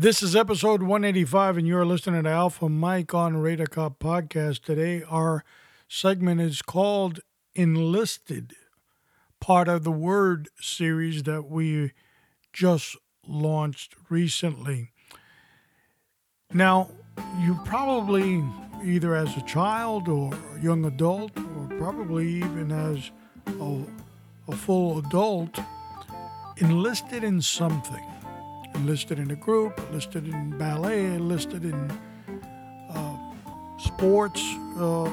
This is episode 185, and you're listening to Alpha Mike on Radar Cop Podcast. Today, our segment is called Enlisted, part of the Word series that we just launched recently. Now, you probably, either as a child or a young adult, or probably even as a, a full adult, enlisted in something enlisted in a group, enlisted in ballet, enlisted in uh, sports, uh,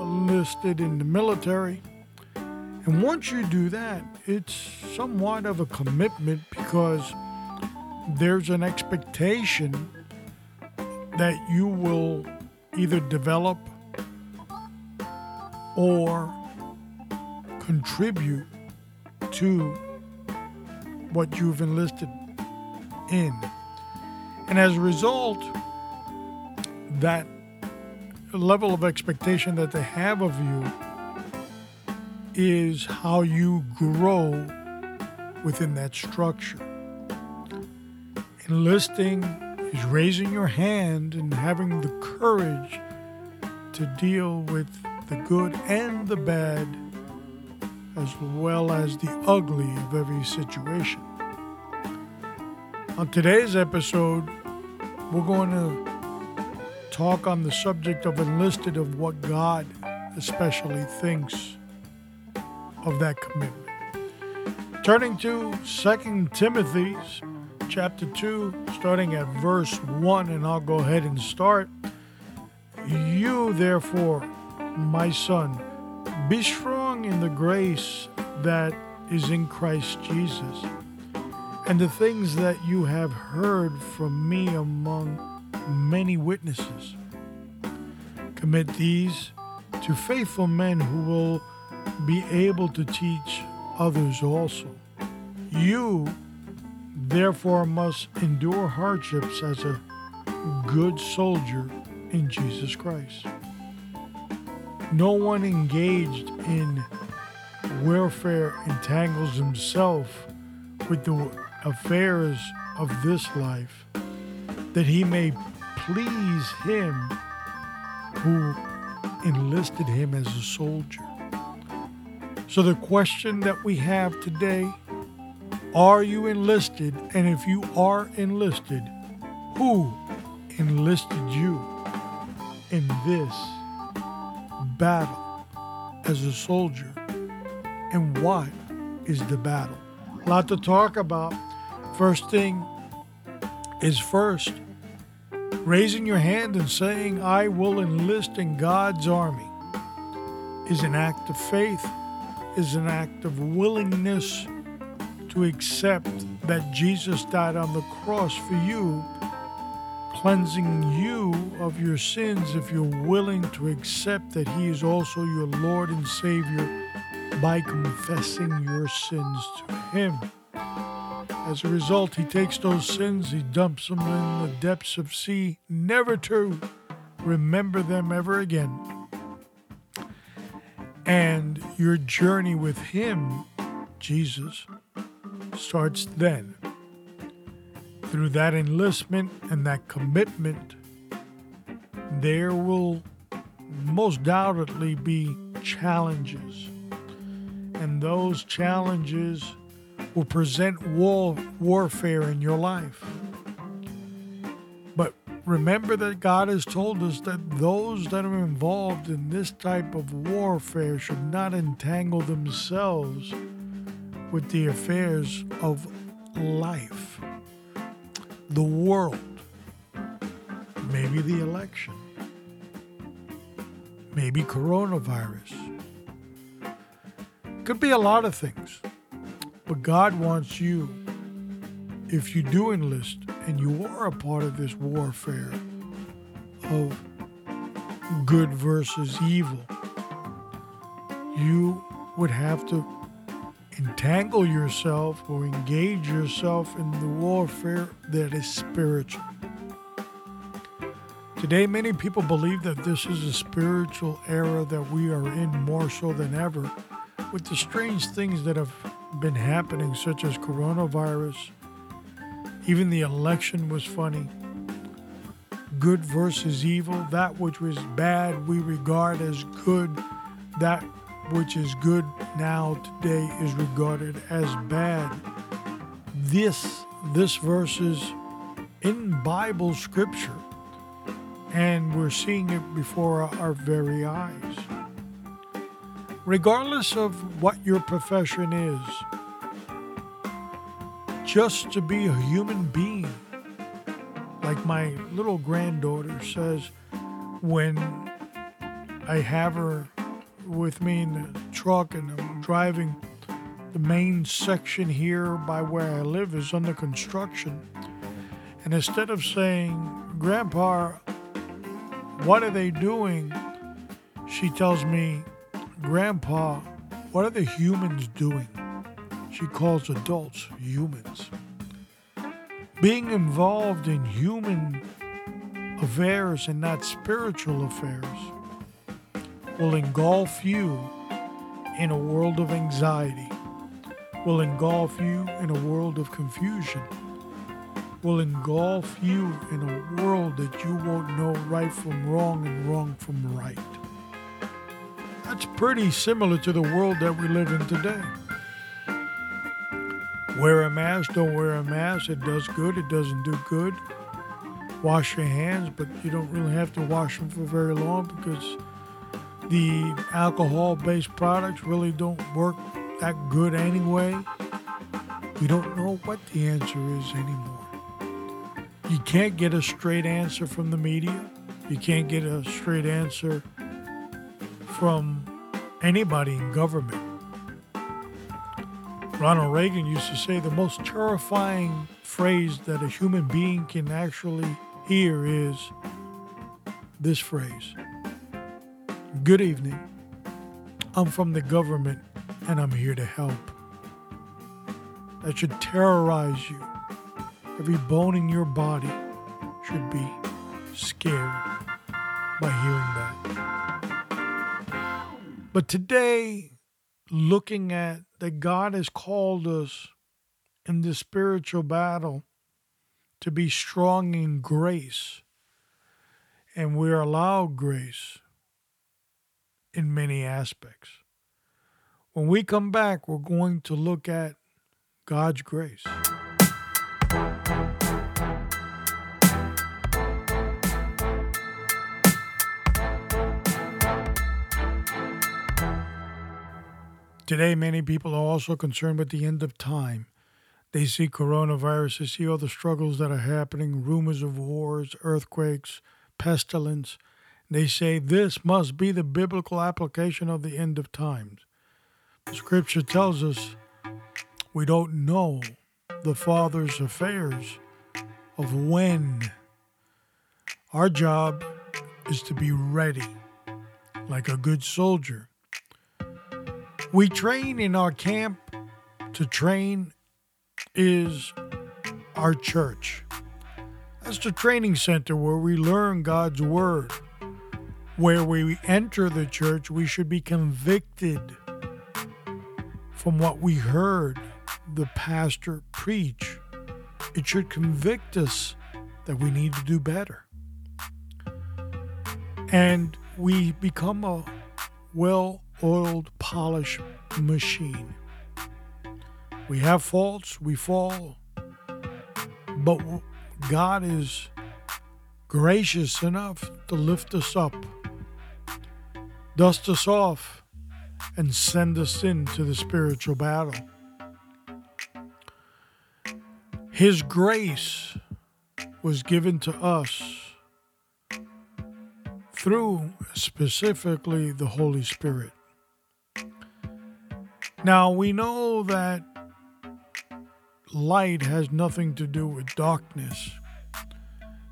enlisted in the military. And once you do that, it's somewhat of a commitment because there's an expectation that you will either develop or contribute to what you've enlisted in. And as a result, that level of expectation that they have of you is how you grow within that structure. Enlisting is raising your hand and having the courage to deal with the good and the bad, as well as the ugly of every situation. On today's episode, we're going to talk on the subject of enlisted of what God especially thinks of that commitment. Turning to 2 Timothy chapter 2, starting at verse 1, and I'll go ahead and start. You, therefore, my son, be strong in the grace that is in Christ Jesus and the things that you have heard from me among many witnesses. Commit these to faithful men who will be able to teach others also. You, therefore, must endure hardships as a good soldier in Jesus Christ. No one engaged in warfare entangles himself with the affairs of this life, that he may please him who enlisted him as a soldier. So, the question that we have today are you enlisted? And if you are enlisted, who enlisted you in this battle as a soldier? And what is the battle? A lot to talk about. First thing is first, raising your hand and saying, I will enlist in God's army, is an act of faith, is an act of willingness to accept that Jesus died on the cross for you, cleansing you of your sins if you're willing to accept that He is also your Lord and Savior by confessing your sins to Him. As a result, he takes those sins, he dumps them in the depths of sea, never to remember them ever again. And your journey with him, Jesus, starts then. Through that enlistment and that commitment, there will most doubtedly be challenges. And those challenges will present war, warfare in your life. But remember that God has told us that those that are involved in this type of warfare should not entangle themselves with the affairs of life, the world, maybe the election, maybe coronavirus. Could be a lot of things. But God wants you, if you do enlist and you are a part of this warfare of good versus evil, you would have to entangle yourself or engage yourself in the warfare that is spiritual. Today, many people believe that this is a spiritual era that we are in more so than ever, with the strange things that have been happening, such as coronavirus. Even the election was funny. Good versus evil, that which was bad we regard as good, that which is good now today is regarded as bad. This this verse is in Bible scripture and we're seeing it before our very eyes. Regardless of what your profession is, just to be a human being, like my little granddaughter says when I have her with me in the truck and I'm driving. The main section here by where I live is under construction. And instead of saying, Grandpa, what are they doing? She tells me, Grandpa, what are the humans doing? She calls adults humans. Being involved in human affairs and not spiritual affairs will engulf you in a world of anxiety, will engulf you in a world of confusion, will engulf you in a world that you won't know right from wrong and wrong from right. That's pretty similar to the world that we live in today. Wear a mask, don't wear a mask. It does good, it doesn't do good. Wash your hands, but you don't really have to wash them for very long because the alcohol based products really don't work that good anyway. We don't know what the answer is anymore. You can't get a straight answer from the media. You can't get a straight answer from anybody in government. Ronald Reagan used to say the most terrifying phrase that a human being can actually hear is this phrase Good evening. I'm from the government and I'm here to help. That should terrorize you. Every bone in your body should be scared by hearing that. But today, looking at that God has called us in this spiritual battle to be strong in grace, and we're allowed grace in many aspects. When we come back, we're going to look at God's grace. Today, many people are also concerned with the end of time. They see coronavirus, they see all the struggles that are happening, rumors of wars, earthquakes, pestilence, they say this must be the biblical application of the end of times. Scripture tells us we don't know the Father's affairs of when. Our job is to be ready, like a good soldier. We train in our camp. To train is our church. That's the training center where we learn God's Word where we enter the church, we should be convicted from what we heard the pastor preach. It should convict us that we need to do better. And we become a well oiled, polished machine. We have faults, we fall, but God is gracious enough to lift us up dust us off, and send us into the spiritual battle. His grace was given to us through specifically the Holy Spirit. Now we know that light has nothing to do with darkness.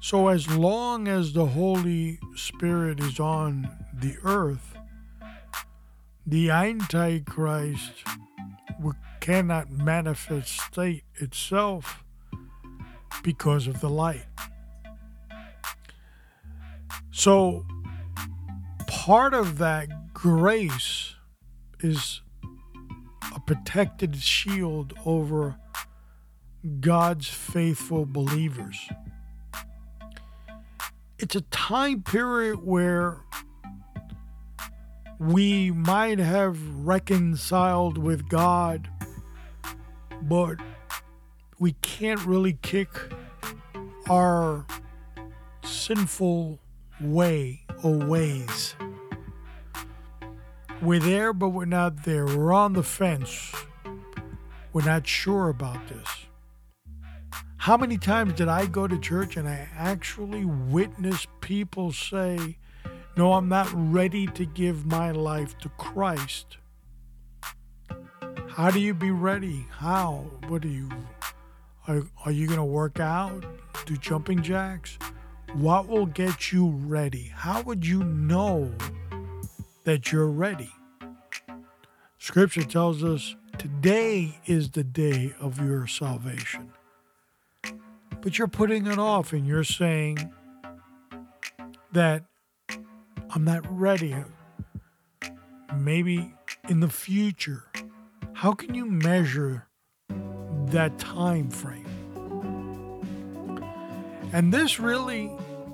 So, as long as the Holy Spirit is on the earth, the Antichrist cannot manifest state itself because of the light. So, part of that grace is a protected shield over God's faithful believers. It's a time period where we might have reconciled with God, but we can't really kick our sinful way or ways. We're there, but we're not there. We're on the fence. We're not sure about this. How many times did I go to church and I actually witnessed people say, No, I'm not ready to give my life to Christ? How do you be ready? How? What are you? Are, are you going to work out? Do jumping jacks? What will get you ready? How would you know that you're ready? Scripture tells us today is the day of your salvation but you're putting it off and you're saying that I'm not ready. Maybe in the future. How can you measure that time frame? And this really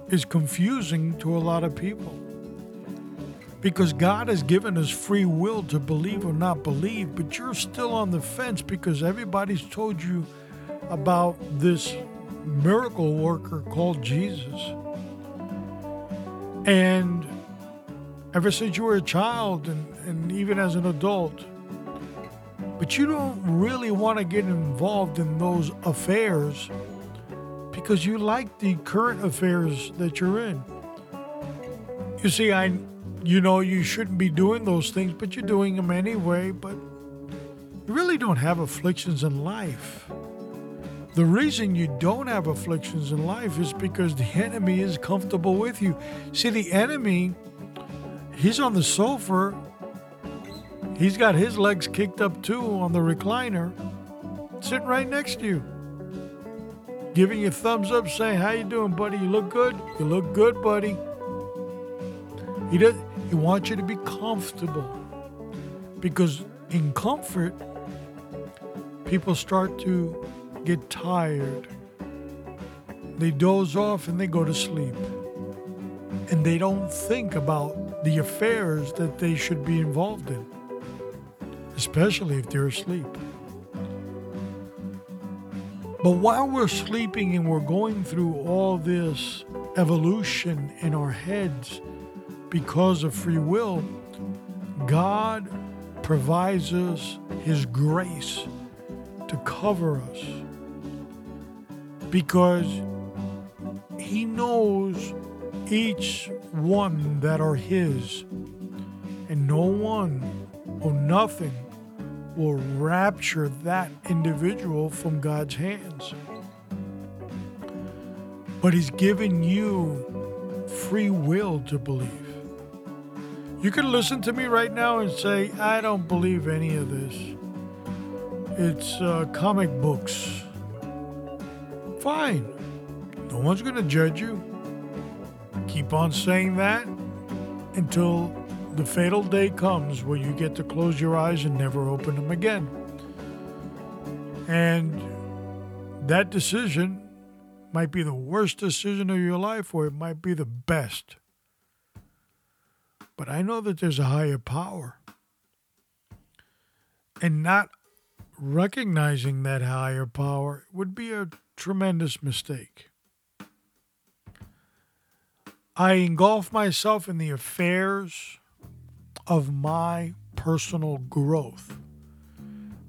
is confusing to a lot of people. Because God has given us free will to believe or not believe, but you're still on the fence because everybody's told you about this miracle worker called Jesus. And ever since you were a child and, and even as an adult, but you don't really want to get involved in those affairs because you like the current affairs that you're in. You see, I you know you shouldn't be doing those things, but you're doing them anyway, but you really don't have afflictions in life. The reason you don't have afflictions in life is because the enemy is comfortable with you. See, the enemy, he's on the sofa. He's got his legs kicked up too on the recliner, sitting right next to you. Giving you thumbs up, saying, How you doing, buddy? You look good? You look good, buddy. He does he wants you to be comfortable. Because in comfort, people start to get tired. They doze off and they go to sleep. And they don't think about the affairs that they should be involved in, especially if they're asleep. But while we're sleeping and we're going through all this evolution in our heads because of free will, God provides us His grace to cover us because he knows each one that are his, and no one or nothing will rapture that individual from God's hands. But he's given you free will to believe. You can listen to me right now and say, I don't believe any of this. It's uh, comic books fine. No one's going to judge you. Keep on saying that until the fatal day comes where you get to close your eyes and never open them again. And that decision might be the worst decision of your life, or it might be the best. But I know that there's a higher power. And not recognizing that higher power would be a tremendous mistake. I engulf myself in the affairs of my personal growth.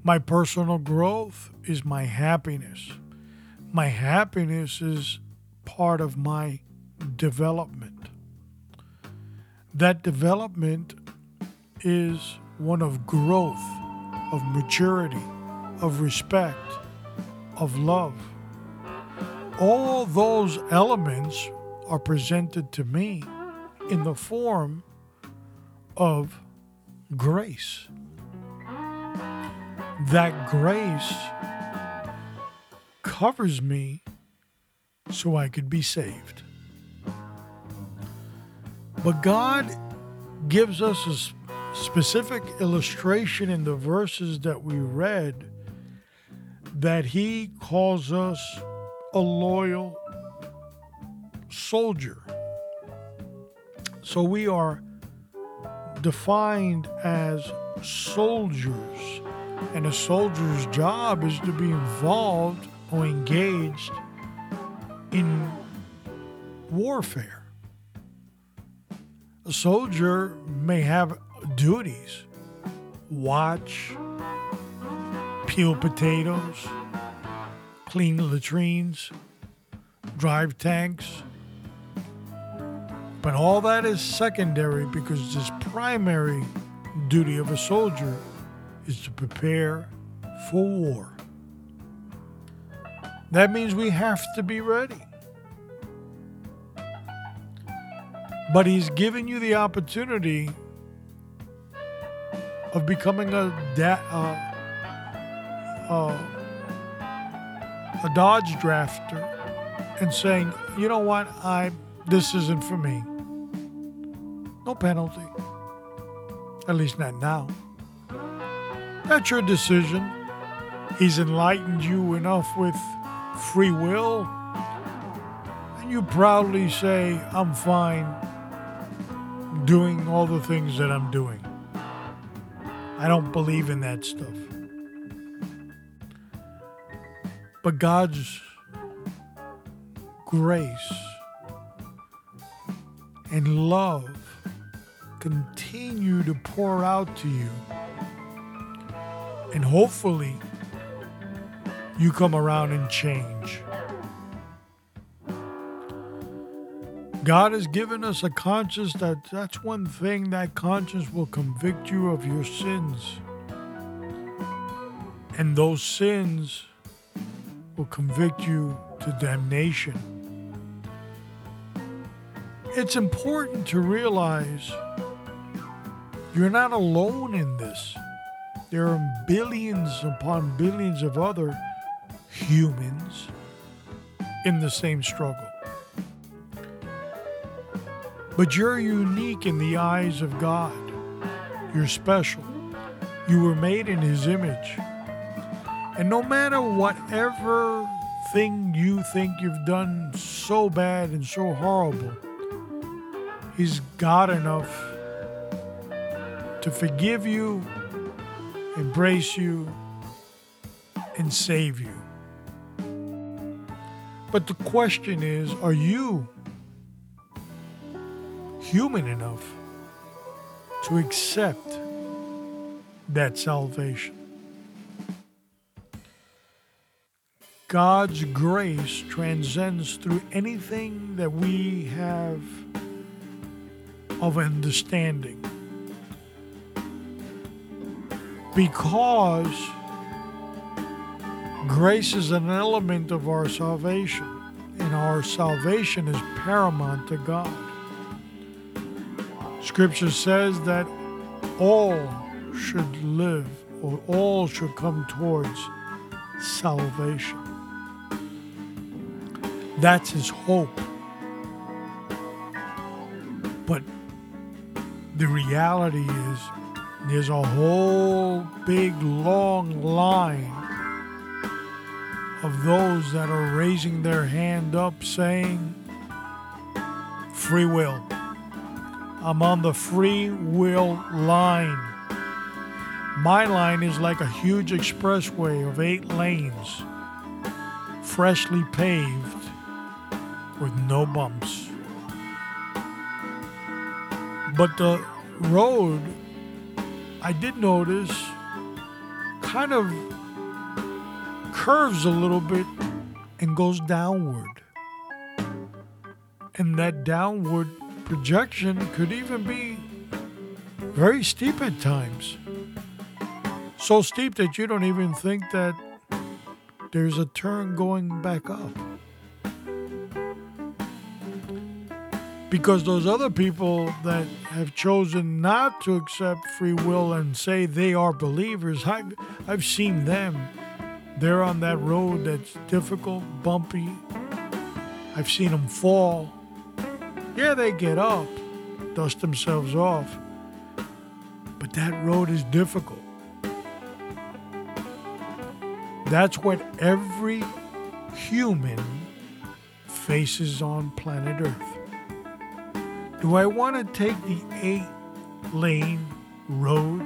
My personal growth is my happiness. My happiness is part of my development. That development is one of growth, of maturity, of respect, of love. All those elements are presented to me in the form of grace. That grace covers me so I could be saved. But God gives us a specific illustration in the verses that we read that He calls us a loyal soldier. So we are defined as soldiers, and a soldier's job is to be involved or engaged in warfare. A soldier may have duties watch, peel potatoes, clean latrines, drive tanks. But all that is secondary because his primary duty of a soldier is to prepare for war. That means we have to be ready. But he's given you the opportunity of becoming a da- uh, uh, a Dodge drafter and saying, you know what, I this isn't for me. No penalty. At least not now. That's your decision. He's enlightened you enough with free will. And you proudly say, I'm fine doing all the things that I'm doing. I don't believe in that stuff. But God's grace and love continue to pour out to you. And hopefully, you come around and change. God has given us a conscience that that's one thing that conscience will convict you of your sins. And those sins will convict you to damnation. It's important to realize you're not alone in this. There are billions upon billions of other humans in the same struggle. But you're unique in the eyes of God. You're special. You were made in His image. And no matter whatever thing you think you've done so bad and so horrible, He's God enough to forgive you, embrace you, and save you. But the question is are you human enough to accept that salvation? God's grace transcends through anything that we have of understanding. Because grace is an element of our salvation, and our salvation is paramount to God. Scripture says that all should live, or all should come towards salvation. That's his hope. But the reality is, there's a whole big long line of those that are raising their hand up saying, Free will. I'm on the free will line. My line is like a huge expressway of eight lanes, freshly paved with no bumps. But the road, I did notice, kind of curves a little bit and goes downward. And that downward projection could even be very steep at times. So steep that you don't even think that there's a turn going back up. Because those other people that have chosen not to accept free will and say they are believers, I've, I've seen them. They're on that road that's difficult, bumpy. I've seen them fall. Yeah, they get up, dust themselves off. But that road is difficult. That's what every human faces on planet Earth. Do I want to take the eight lane road,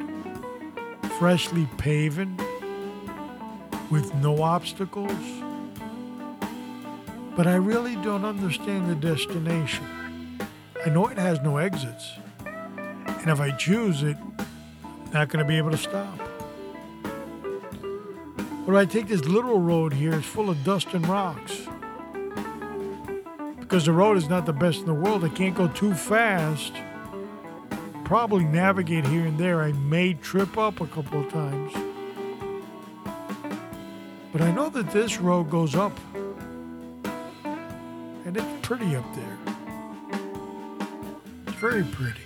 freshly paven, with no obstacles? But I really don't understand the destination. I know it has no exits. And if I choose it, I'm not going to be able to stop. But if I take this little road here, it's full of dust and rocks. Because the road is not the best in the world, I can't go too fast. Probably navigate here and there. I may trip up a couple of times. But I know that this road goes up. And it's pretty up there. Very pretty.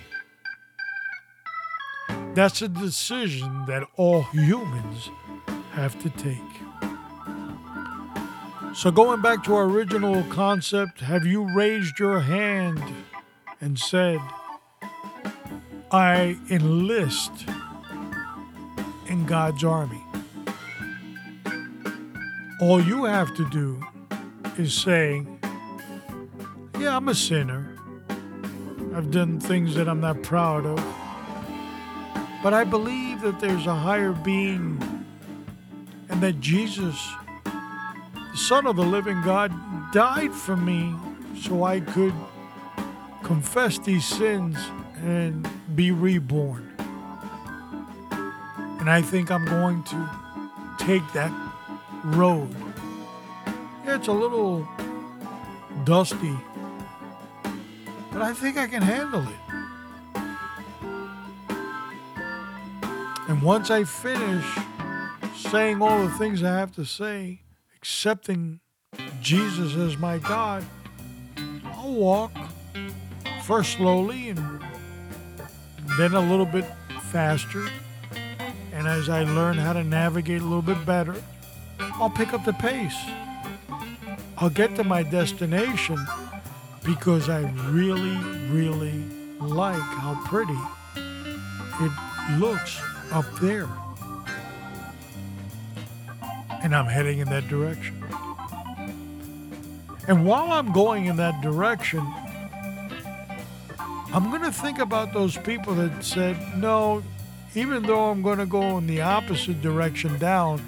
That's a decision that all humans have to take. So, going back to our original concept, have you raised your hand and said, I enlist in God's army? All you have to do is say, Yeah, I'm a sinner. I've done things that I'm not proud of. But I believe that there's a higher being and that Jesus, the Son of the living God, died for me so I could confess these sins and be reborn. And I think I'm going to take that road. It's a little dusty, but I think I can handle it. And once I finish saying all the things I have to say, accepting Jesus as my God, I'll walk first slowly and then a little bit faster. And as I learn how to navigate a little bit better, I'll pick up the pace. I'll get to my destination because I really, really like how pretty it looks up there and I'm heading in that direction. And while I'm going in that direction, I'm going to think about those people that said, no, even though I'm going to go in the opposite direction down,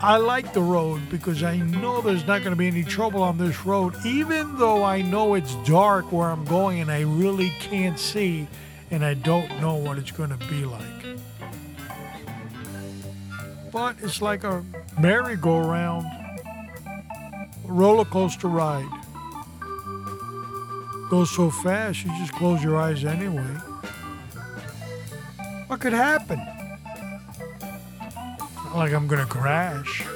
I like the road because I know there's not going to be any trouble on this road, even though I know it's dark where I'm going and I really can't see and I don't know what it's going to be like but it's like a merry-go-round roller coaster ride. Goes so fast, you just close your eyes anyway. What could happen? Like I'm gonna crash.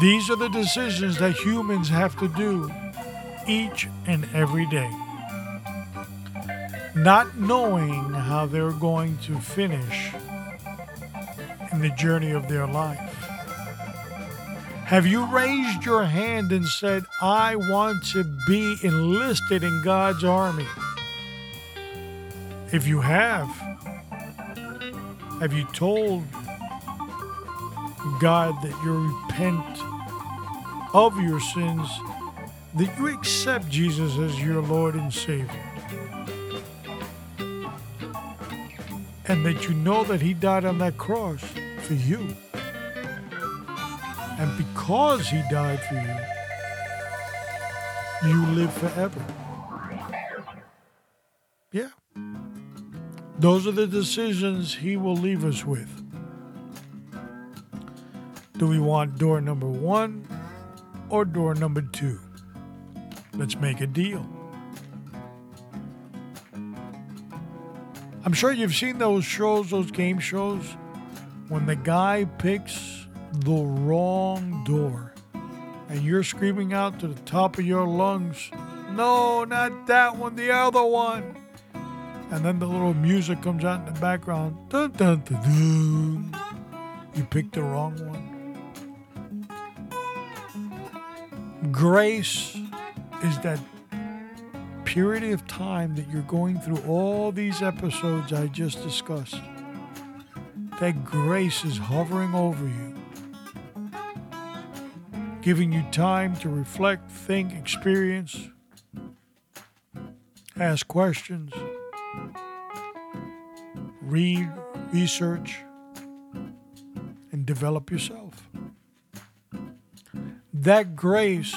These are the decisions that humans have to do each and every day not knowing how they're going to finish in the journey of their life. Have you raised your hand and said, I want to be enlisted in God's army? If you have, have you told God that you repent of your sins, that you accept Jesus as your Lord and Savior? and that you know that He died on that cross for you. And because He died for you, you live forever. Those are the decisions He will leave us with. Do we want door number one or door number two? Let's make a deal. I'm sure you've seen those shows, those game shows, when the guy picks the wrong door and you're screaming out to the top of your lungs, no, not that one, the other one. And then the little music comes out in the background. Dun, dun, dun, dun. You picked the wrong one. Grace is that period of time that you're going through all these episodes I just discussed. That grace is hovering over you, giving you time to reflect, think, experience, ask questions, read, research, and develop yourself. That grace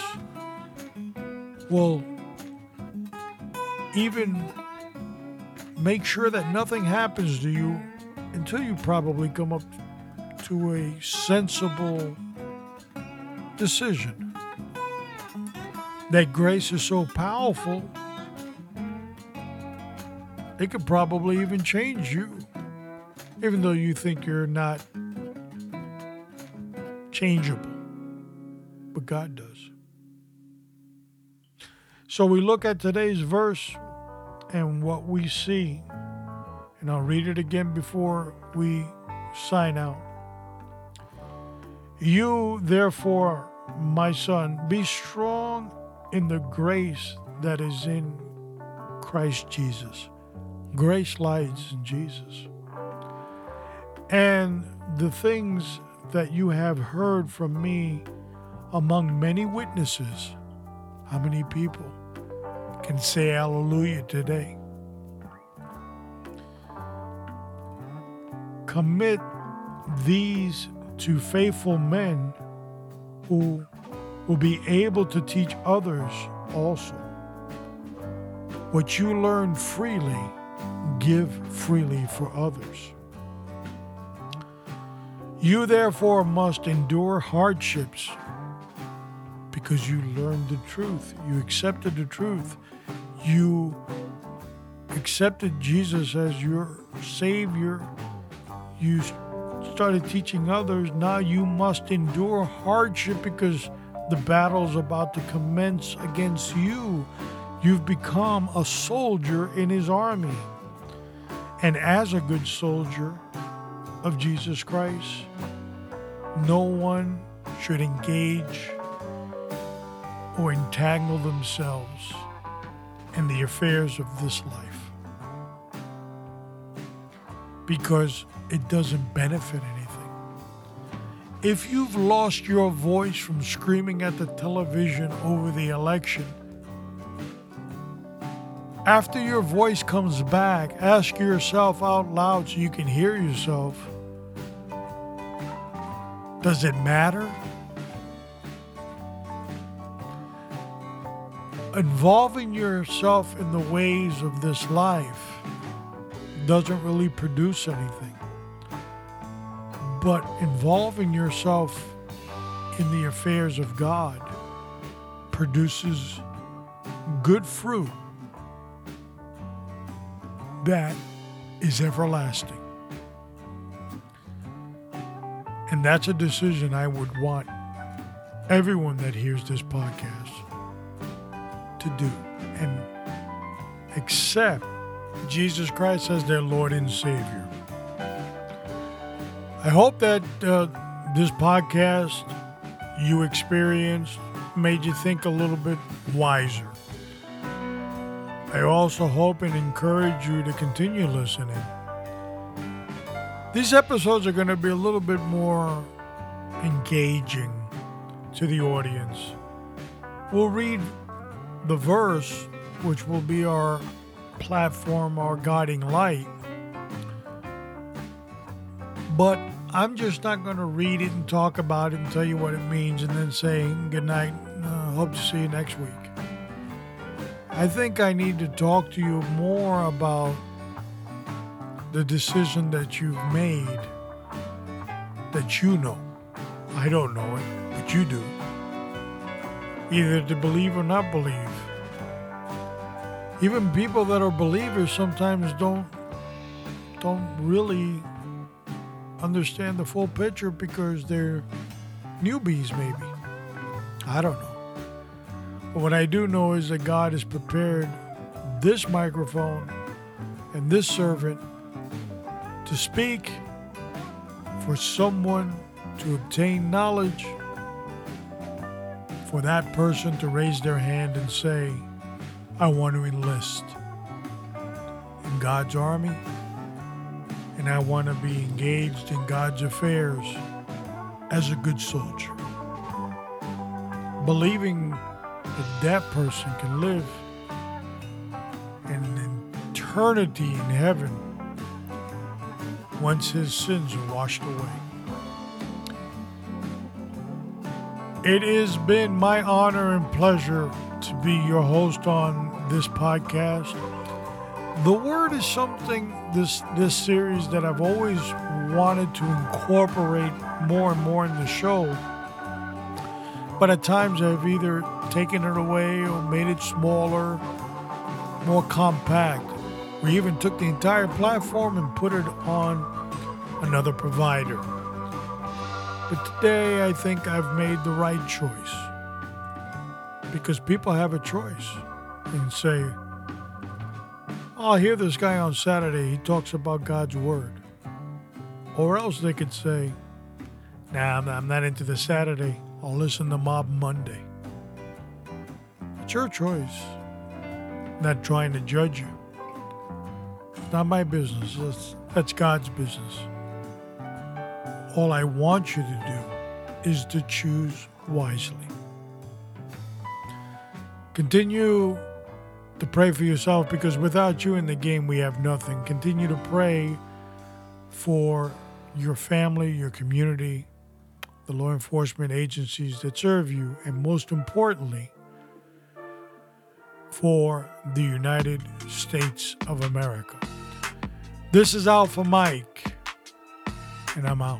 will even make sure that nothing happens to you until you probably come up to a sensible decision. That grace is so powerful, it could probably even change you, even though you think you're not changeable. But God does. So we look at today's verse and what we see, and I'll read it again before we sign out. You, therefore, my son, be strong in the grace that is in Christ Jesus. Grace lies in Jesus. And the things that you have heard from me among many witnesses. How many people can say hallelujah today? Commit these to faithful men who will be able to teach others also. What you learn freely, give freely for others. You therefore must endure hardships because you learned the truth. You accepted the truth. You accepted Jesus as your Savior. You started teaching others. Now you must endure hardship because the battle's about to commence against you. You've become a soldier in His army. And as a good soldier of Jesus Christ, no one should engage or entangle themselves in the affairs of this life because it doesn't benefit anything. If you've lost your voice from screaming at the television over the election, after your voice comes back, ask yourself out loud so you can hear yourself Does it matter? involving yourself in the ways of this life doesn't really produce anything. But involving yourself in the affairs of God produces good fruit that is everlasting. And that's a decision I would want everyone that hears this podcast to do and accept Jesus Christ as their Lord and Savior. I hope that uh, this podcast you experienced made you think a little bit wiser. I also hope and encourage you to continue listening. These episodes are going to be a little bit more engaging to the audience. We'll read the verse, which will be our platform, our guiding light. But I'm just not going to read it and talk about it and tell you what it means and then say good night. Uh, hope to see you next week. I think I need to talk to you more about the decision that you've made that you know. I don't know it, but you do. Either to believe or not believe. Even people that are believers sometimes don't don't really understand the full picture because they're newbies, maybe. I don't know. What I do know is that God has prepared this microphone and this servant to speak for someone to obtain knowledge, for that person to raise their hand and say, I want to enlist in God's army and I want to be engaged in God's affairs as a good soldier. Believing that that person can live an eternity in heaven once his sins are washed away. It has been my honor and pleasure to be your host on this podcast. The word is something this this series that I've always wanted to incorporate more and more in the show. But at times I've either taken it away or made it smaller, more compact. We even took the entire platform and put it on another provider. But today I think I've made the right choice. Because people have a choice and say, oh, I'll hear this guy on Saturday, he talks about God's Word. Or else they could say, Nah, I'm not into the Saturday. I'll listen to Mob Monday. It's your choice. I'm not trying to judge you. It's not my business. That's, that's God's business. All I want you to do is to choose wisely. Continue to pray for yourself because without you in the game, we have nothing. Continue to pray for your family, your community, the law enforcement agencies that serve you, and most importantly, for the United States of America. This is Alpha Mike, and I'm out.